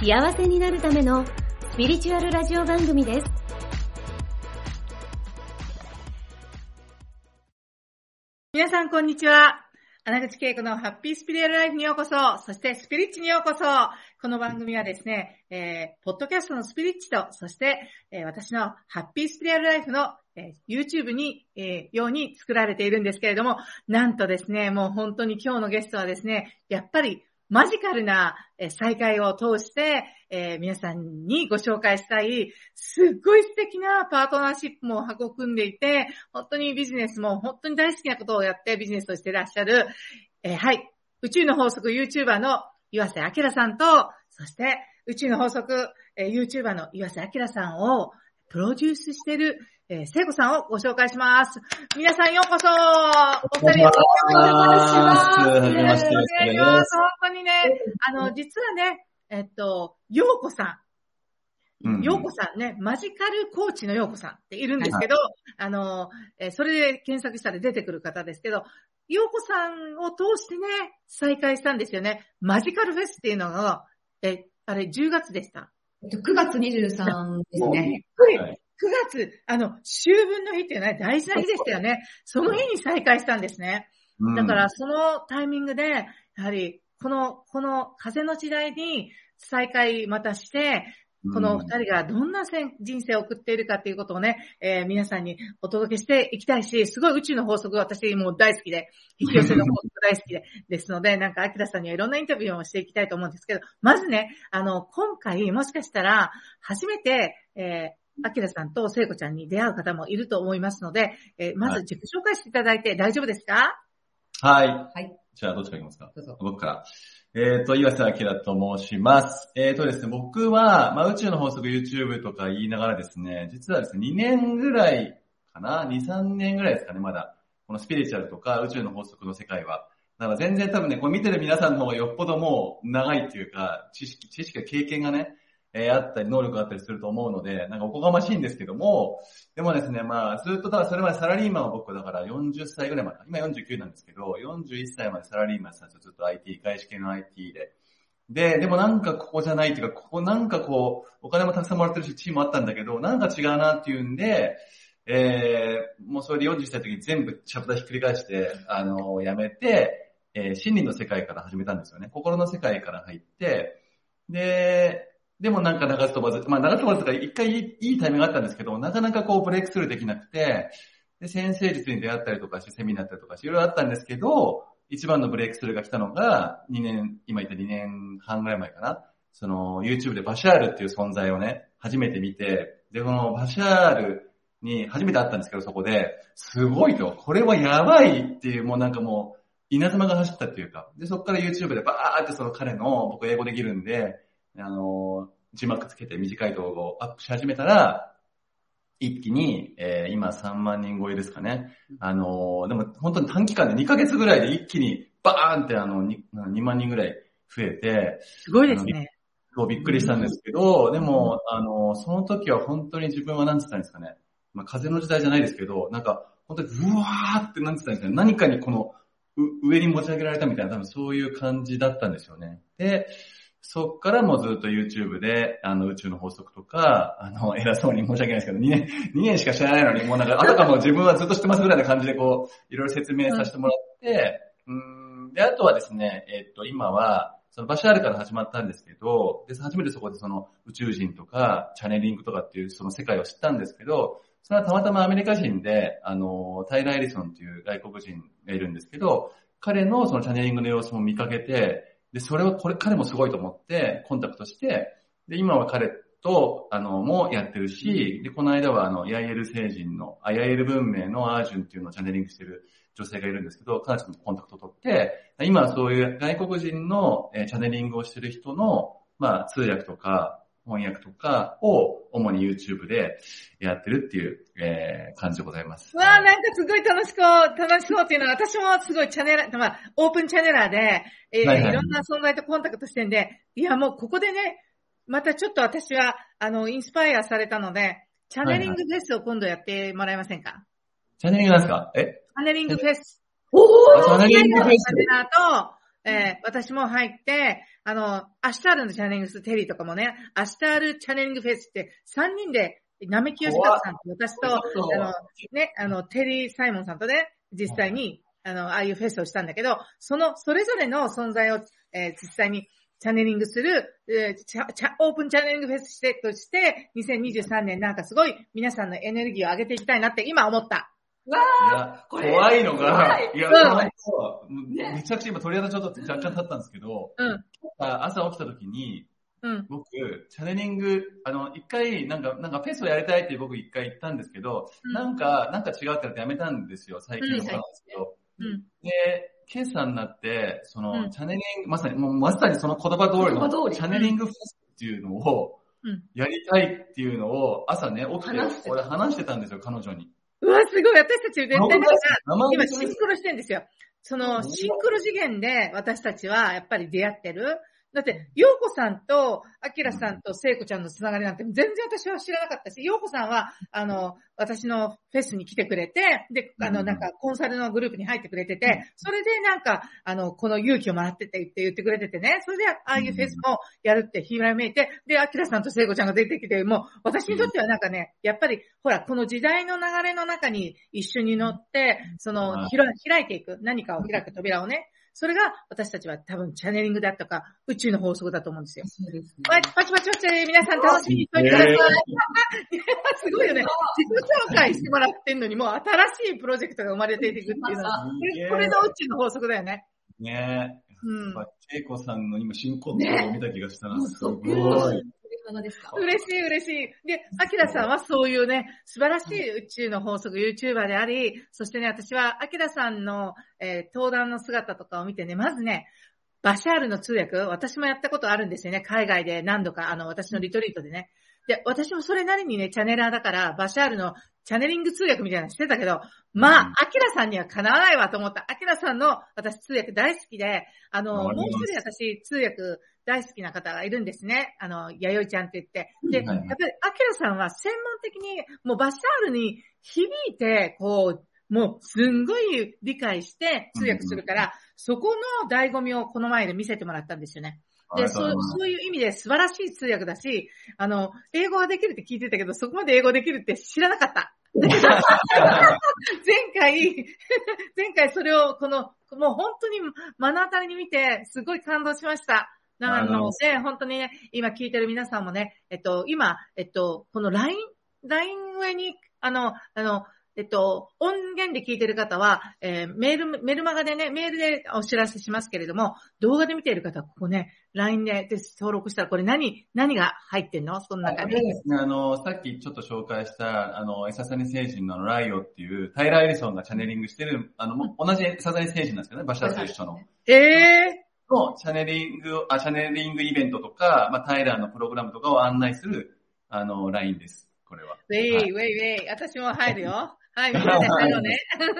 幸せになるためのスピリチュアルラジオ番組です。皆さん、こんにちは。穴口恵子のハッピースピリチュアルライフにようこそ、そしてスピリッチにようこそ。この番組はですね、えー、ポッドキャストのスピリッチと、そして、えー、私のハッピースピリチュアルライフの、えー、YouTube に、えー、ように作られているんですけれども、なんとですね、もう本当に今日のゲストはですね、やっぱりマジカルな再会を通して、えー、皆さんにご紹介したい、すっごい素敵なパートナーシップも育んでいて、本当にビジネスも本当に大好きなことをやってビジネスをしていらっしゃる、えー、はい、宇宙の法則 YouTuber の岩瀬明さんと、そして宇宙の法則、えー、YouTuber の岩瀬明さんをプロデュースしている、えー、聖子さんをご紹介します。皆さんようこそお二人よろしくお願いします。お願いします。本当にね、あの、実はね、えっと、ようこさん。ようこさんね、マジカルコーチのようこさんっているんですけど、はい、あの、えそれで検索したら出てくる方ですけど、ようこさんを通してね、再開したんですよね。マジカルフェスっていうのが、え、あれ10月でした。9月23ですね。はい。9月、あの、秋分の日っていうのは大事な日でしたよね。その日に再開したんですね。だからそのタイミングで、やはり、この、この風の時代に再開またして、この二人がどんな人生を送っているかっていうことをね、えー、皆さんにお届けしていきたいし、すごい宇宙の法則私もう大好きで、引き寄せの法則大好きで、ですので、なんか、アキラさんにはいろんなインタビューをしていきたいと思うんですけど、まずね、あの、今回、もしかしたら、初めて、えー、アキラさんと聖子ちゃんに出会う方もいると思いますので、えー、まず自己紹介していただいて大丈夫ですか？はい。はい。じゃあ、どっちからいきますか僕から。えっ、ー、と、岩瀬明と申します。えっ、ー、とですね、僕は、まあ、宇宙の法則 YouTube とか言いながらですね、実はですね、2年ぐらいかな ?2、3年ぐらいですかね、まだ。このスピリチュアルとか宇宙の法則の世界は。だから全然多分ね、これ見てる皆さんの方がよっぽどもう長いっていうか、知識、知識や経験がね、えー、あったり、能力があったりすると思うので、なんかおこがましいんですけども、でもですね、まあ、ずっと、ただそれまでサラリーマンは僕だから40歳ぐらいまで、今49なんですけど、41歳までサラリーマンさんとずっと IT、外資系の IT で。で、でもなんかここじゃないっていうか、ここなんかこう、お金もたくさんもらってるし、チームあったんだけど、なんか違うなっていうんで、えー、もうそれで40歳の時に全部チャプターひっくり返して、あの、やめて、えー、心理の世界から始めたんですよね。心の世界から入って、で、でもなんか長飛ばず、まあ長飛ばずとか一回いいタイミングがあったんですけど、なかなかこうブレイクスルーできなくて、で、先生術に出会ったりとかして、セミナーだったりとかして、いろいろあったんですけど、一番のブレイクスルーが来たのが、2年、今言った2年半ぐらい前かな。その、YouTube でバシャールっていう存在をね、初めて見て、で、このバシャールに初めて会ったんですけど、そこで、すごいと、これはやばいっていう、もうなんかもう、稲妻が走ったっていうか、で、そこから YouTube でバーってその彼の、僕英語できるんで、あの、字幕つけて短い動画をアップし始めたら、一気に、えー、今3万人超えですかね。あのー、でも本当に短期間で2ヶ月ぐらいで一気にバーンってあの 2, 2万人ぐらい増えて。すごいですね。びっくりしたんですけど、でも、あのー、その時は本当に自分は何つったんですかね。まあ、風の時代じゃないですけど、なんか、本当にうわーって何つったんですかね。何かにこの、上に持ち上げられたみたいな、多分そういう感じだったんですよね。で、そっからもずっと YouTube で、あの、宇宙の法則とか、あの、偉そうに申し訳ないですけど、2年、2年しか知らないのに、もうなんか、あたかも自分はずっと知ってますぐらいな感じで、こう、いろいろ説明させてもらって、うん、で、あとはですね、えっと、今は、そのバシャールから始まったんですけど、で、初めてそこでその宇宙人とか、チャネリングとかっていうその世界を知ったんですけど、それはたまたまアメリカ人で、あの、タイラー・エリソンっていう外国人がいるんですけど、彼のそのチャネリングの様子も見かけて、で、それをこれ、彼もすごいと思って、コンタクトして、で、今は彼と、あの、もやってるし、で、この間はあの、ヤイエル星人の、あ、ヤイエル文明のアージュンっていうのをチャネリングしてる女性がいるんですけど、彼女とコンタクトを取って、今はそういう外国人の、えチャネリングをしてる人の、まあ、通訳とか、翻訳とかを主に YouTube でやってるっていう、えー、感じでございます。わあ、なんかすごい楽しそう、楽しそうっていうのは、私もすごいチャンネル、まあ、オープンチャンネラーで、えー、はいはい、いろんな存在とコンタクトしてんで、いや、もうここでね、またちょっと私は、あの、インスパイアされたので、チャネリングフェスを今度やってもらえませんか、はいはい、チャネリングなんですか？え？チャネリングフェス。おーチャネリングフェス。チャネラーと、えー、私も入って、あの、明日あるのチャネリングス、テリーとかもね、明日あるチャネリングフェスって3人で、なめきよしかさんと私と、あの、ね、あの、テリー・サイモンさんとね、実際に、あの、ああいうフェスをしたんだけど、その、それぞれの存在を、えー、実際にチャネリングする、えー、チャチャオープンチャネリングフェスしてとして、2023年なんかすごい皆さんのエネルギーを上げていきたいなって今思った。わー怖いのが、い。や、うん、めちゃくちゃ今鳥肌ちょっと若干経ったんですけど、うん、朝起きた時に、うん、僕、チャネリング、あの、一回、なんか、なんかフェスをやりたいって僕一回言ったんですけど、うん、なんか、なんか違うって言ってやめたんですよ、最近のことなんですけど。うん、で、決算になって、その、うん、チャネリング、まさに、もうまさにその言葉通りの、チャネリングフェスっていうのを、やりたいっていうのを、朝ね、起きて、俺話してたんですよ、彼女に。うわ、すごい。私たち絶対だから、今シンクロしてるんですよ。その、シンクロ次元で私たちはやっぱり出会ってる。だって、洋子さんと、アキラさんと聖子ちゃんのつながりなんて全然私は知らなかったし、洋子さんは、あの、私のフェスに来てくれて、で、あの、なんか、コンサルのグループに入ってくれてて、それでなんか、あの、この勇気をもらっててって言ってくれててね、それで、ああいうフェスもやるってひらめいて、で、アキラさんと聖子ちゃんが出てきて、もう、私にとってはなんかね、やっぱり、ほら、この時代の流れの中に一緒に乗って、その、開いていく、何かを開く扉をね、それが私たちは多分チャネリングだったか宇宙の法則だと思うんですよ。そうですね。パチパチパチパチ皆さん楽しみにしておいてください。すごいよね。自己紹介してもらってんのにもう新しいプロジェクトが生まれていくっていうのは、これの宇宙の法則だよね。ねえ。うん。ケイコさんの今進行を見た気がしたな。すごい。ですか？嬉しい嬉しい。で、アキラさんはそういうね、素晴らしい宇宙の法則 YouTuber であり、そしてね、私はアキラさんの、えー、登壇の姿とかを見てね、まずね、バシャールの通訳、私もやったことあるんですよね。海外で何度か、あの、私のリトリートでね。で、私もそれなりにね、チャネラーだから、バシャールのチャネリング通訳みたいなのしてたけど、まあ、アキラさんにはかなわないわと思った。アキラさんの私通訳大好きで、あの、もう一人私通訳大好きな方がいるんですね。あの、弥生ちゃんって言って。で、やっぱり、アキラさんは専門的に、もうバシャールに響いて、こう、もう、すんごい理解して通訳するから、そこの醍醐味をこの前で見せてもらったんですよね。で、そう、そういう意味で素晴らしい通訳だし、あの、英語ができるって聞いてたけど、そこまで英語できるって知らなかった。前回、前回それを、この、もう本当に目の当たりに見て、すごい感動しました。なので、本当にね、今聞いてる皆さんもね、えっと、今、えっと、この LINE、LINE 上に、あの、あの、えっと、音源で聞いてる方は、えー、メール、メルマガでね、メールでお知らせしますけれども、動画で見ている方は、ここね、LINE で登録したら、これ何、何が入ってんの？その中に。ですね、あの、さっきちょっと紹介した、あの、エササニ星人のライオっていう、タイラー・エリソンがチャネリングしてる、あの、同じエササニ星人なんですけどね、バシャーと一緒の。ええーのチャネリング、あ、チャネリングイベントとか、まあ、タイラーのプログラムとかを案内する、あの、ラインです。これは。ウェイ、ウェイ、ウェイ。私も入るよ。はい、みんなで入ろうね。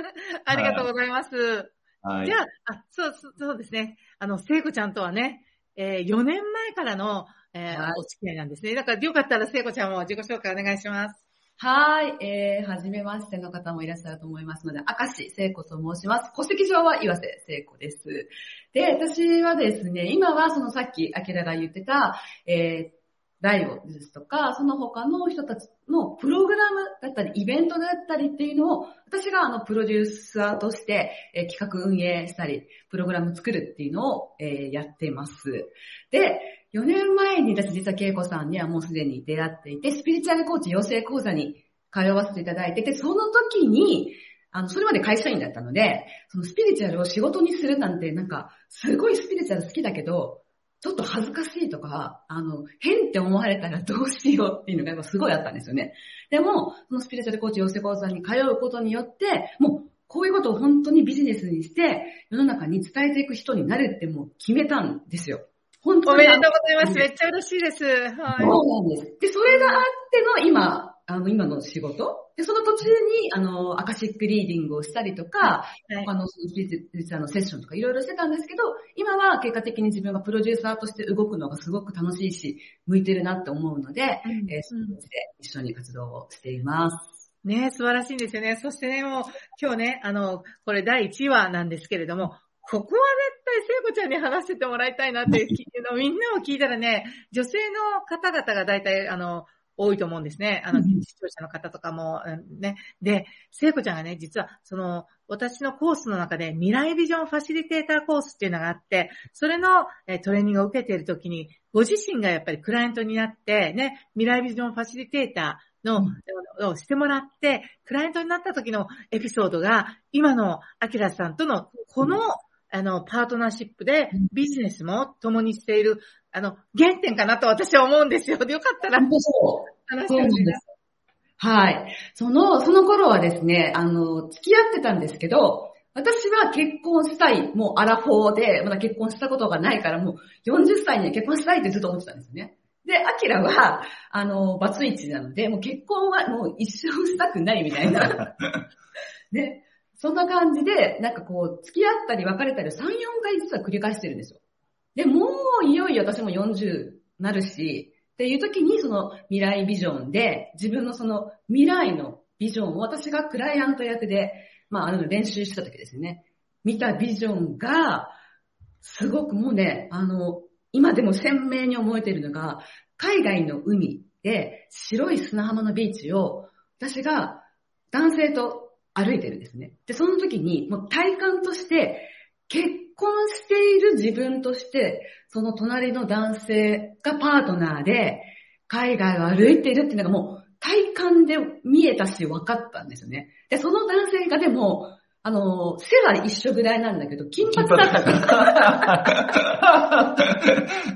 ありがとうございます。はい。じゃあ、あ、そう、そうですね。あの、聖子ちゃんとはね、えー、4年前からの、えー、お付き合いなんですね。だからよかったら聖子ちゃんも自己紹介お願いします。はい、えー、はじめましての方もいらっしゃると思いますので、明石聖子と申します。戸籍上は岩瀬聖子です。で、私はですね、今はそのさっき、アキラが言ってた、えー、ライブですとか、その他の人たちのプログラムだったり、イベントだったりっていうのを、私があの、プロデューサーとして、えー、企画運営したり、プログラム作るっていうのを、えー、やってます。で、4年前に私実は恵子さんにはもうすでに出会っていて、スピリチュアルコーチ養成講座に通わせていただいてて、その時に、あの、それまで会社員だったので、そのスピリチュアルを仕事にするなんて、なんか、すごいスピリチュアル好きだけど、ちょっと恥ずかしいとか、あの、変って思われたらどうしようっていうのがすごいあったんですよね。でも、そのスピリチュアルコーチ養成講座に通うことによって、もう、こういうことを本当にビジネスにして、世の中に伝えていく人になるってもう決めたんですよ。本当おめでとうございます。めっちゃ嬉しいです。はい。そうなんです。で、それがあっての今、あの、今の仕事？で、その途中に、あの、アカシックリーディングをしたりとか、はい、他のスピリチュアのセッションとかいろいろしてたんですけど、今は結果的に自分がプロデューサーとして動くのがすごく楽しいし、向いてるなって思うので、うん、えー、そうで一緒に活動をしています。ね素晴らしいんですよね。そしてね、もう、今日ね、あの、これ第1話なんですけれども、ここは絶対聖子ちゃんに話しててもらいたいなっていうのをみんなも聞いたらね、女性の方々が大体、あの、多いと思うんですね。あの、視聴者の方とかも、ね。で、聖子ちゃんがね、実は、その、私のコースの中で未来ビジョンファシリテーターコースっていうのがあって、それのトレーニングを受けているときに、ご自身がやっぱりクライアントになって、ね、未来ビジョンファシリテーターの、うん、をしてもらって、クライアントになった時のエピソードが、今のアキラさんとの、この、うん、あの、パートナーシップでビジネスも共にしているあの、原点かなと私は思うんですよ。よかったら。そう。話してほしいな。はい。その、その頃はですね、あの、付き合ってたんですけど、私は結婚したい、もうアラフォーで、まだ結婚したことがないから、もう40歳には結婚したいってずっと思ってたんですよね。で、アキラは、あの、バツイチなので、もう結婚はもう一生したくないみたいな。で、そんな感じで、なんかこう、付き合ったり別れたり3、4回実は繰り返してるんですよ。で、もういよいよ私も40なるし、っていう時にその未来ビジョンで、自分のその未来のビジョンを私がクライアント役で、まあ、あの練習した時ですね。見たビジョンが、すごくもうね、あの、今でも鮮明に思えてるのが、海外の海で白い砂浜のビーチを私が男性と歩いてるんですね。で、その時にもう体感として結婚している自分として、その隣の男性がパートナーで、海外を歩いているっていうのがもう体感で見えたし分かったんですよね。で、その男性がでも、あの、背は一緒ぐらいなんだけど、金髪だったから。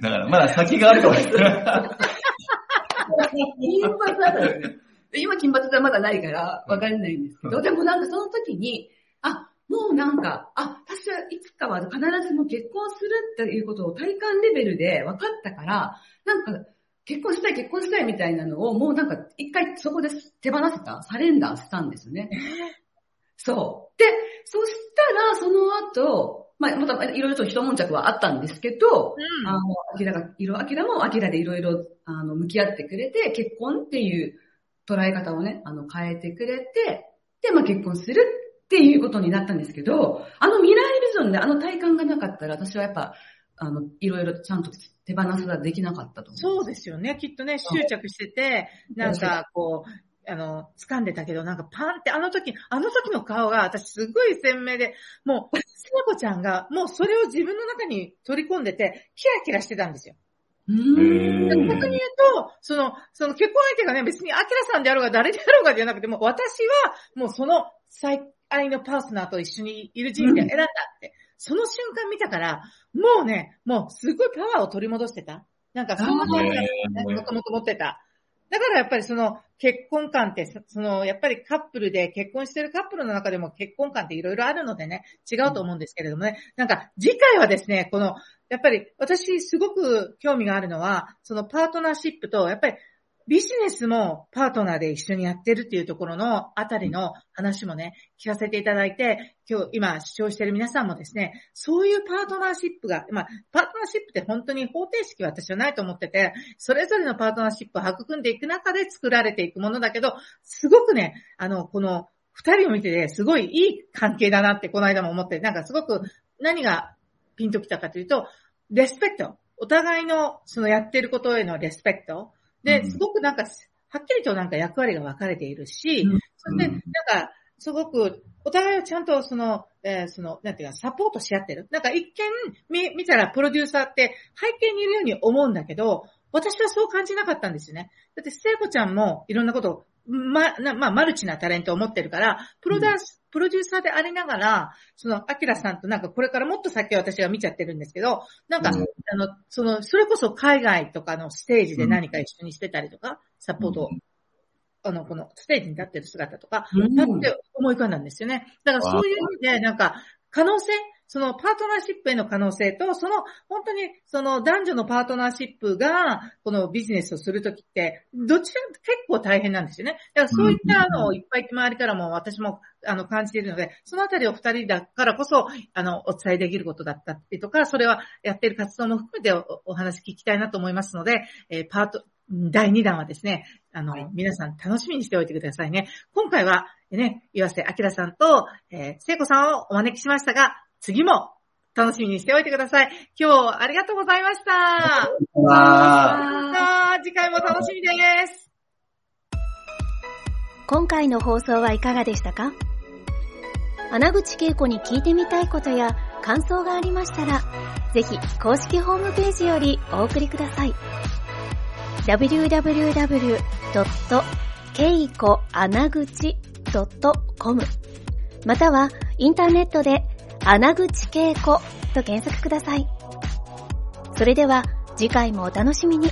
だから、まだ先があるかもしれない。金髪だったよね。今金髪はまだないから分かんないんですけど、でもなんかその時に、あ、もうなんか、あ、私はいつかは必ずもう結婚するっていうことを体感レベルで分かったから、なんか、結婚したい結婚したいみたいなのをもうなんか一回そこで手放せた、サレンダーしたんですね。そう。で、そしたらその後、まあ、またいろいろと一悶着はあったんですけど、うん、あの、アキラが、いろ、アキラもアキラでいろいろ、あの、向き合ってくれて、結婚っていう捉え方をね、あの、変えてくれて、で、まあ、結婚するっていうことになったんですけど、あの未来ビジョンであの体感がなかったら、私はやっぱ、あの、いろいろちゃんと手放すができなかったと思う。そうですよね。きっとね、執着してて、なんかこう、あの、掴んでたけど、なんかパンって、あの時、あの時の顔が私すごい鮮明で、もう、すなこちゃんが、もうそれを自分の中に取り込んでて、キラキラしてたんですよ。うん。逆に言うと、その、その結婚相手がね、別にアキラさんであろうが誰であろうがじゃなくて、も私は、もうその最愛のパートナーと一緒にいる人生を選んだって、その瞬間見たから、もうね、もうすごいパワーを取り戻してた。なんかそんな感じだもともと持ってた。だからやっぱりその結婚観って、そのやっぱりカップルで結婚してるカップルの中でも結婚観っていろいろあるのでね、違うと思うんですけれどもね、なんか次回はですね、この、やっぱり私すごく興味があるのは、そのパートナーシップと、やっぱりビジネスもパートナーで一緒にやってるっていうところのあたりの話もね、聞かせていただいて、今日、今視聴してる皆さんもですね、そういうパートナーシップが、まあ、パートナーシップって本当に方程式は私はないと思ってて、それぞれのパートナーシップを育んでいく中で作られていくものだけど、すごくね、あの、この二人を見てて、すごいいい関係だなってこの間も思って、なんかすごく何がピンときたかというと、レスペクト。お互いのそのやってることへのレスペクト。で、すごくなんか、はっきりとなんか役割が分かれているし、うん、そして、なんか、すごく、お互いをちゃんとその、えー、その、なんていうか、サポートし合ってる。なんか一見、見、見たらプロデューサーって背景にいるように思うんだけど、私はそう感じなかったんですよね。だって、聖子ちゃんもいろんなことま、なまあ、マルチなタレントを持ってるから、プロダース、プロデューサーでありながら、その、アキラさんとなんかこれからもっと先私が見ちゃってるんですけど、なんか、うん、あの、その、それこそ海外とかのステージで何か一緒にしてたりとか、サポート、うん、あの、このステージに立ってる姿とか、だって思い浮かんだんですよね。だからそういう意味で、なんか、可能性、そのパートナーシップへの可能性と、その本当にその男女のパートナーシップが、このビジネスをするときって、どちら結構大変なんですよね。だからそういったのをいっぱい周りからも私もあの感じているので、そのあたりを二人だからこそ、あの、お伝えできることだったりとか、それはやっている活動も含めておお話聞きたいなと思いますので、えー、パート、第2弾はですね、あの、はい、皆さん楽しみにしておいてくださいね。今回は、ね、岩瀬明さんと、えー、聖子さんをお招きしましたが、次も楽しみにしておいてください。今日ありがとうございました。あ次回も楽しみです。今回の放送はいかがでしたか？穴口恵子に聞いてみたいことや感想がありましたら、ぜひ公式ホームページよりお送りください。www.keikoanaguchi.com またはインターネットで穴口恵子と検索ください。それでは次回もお楽しみに。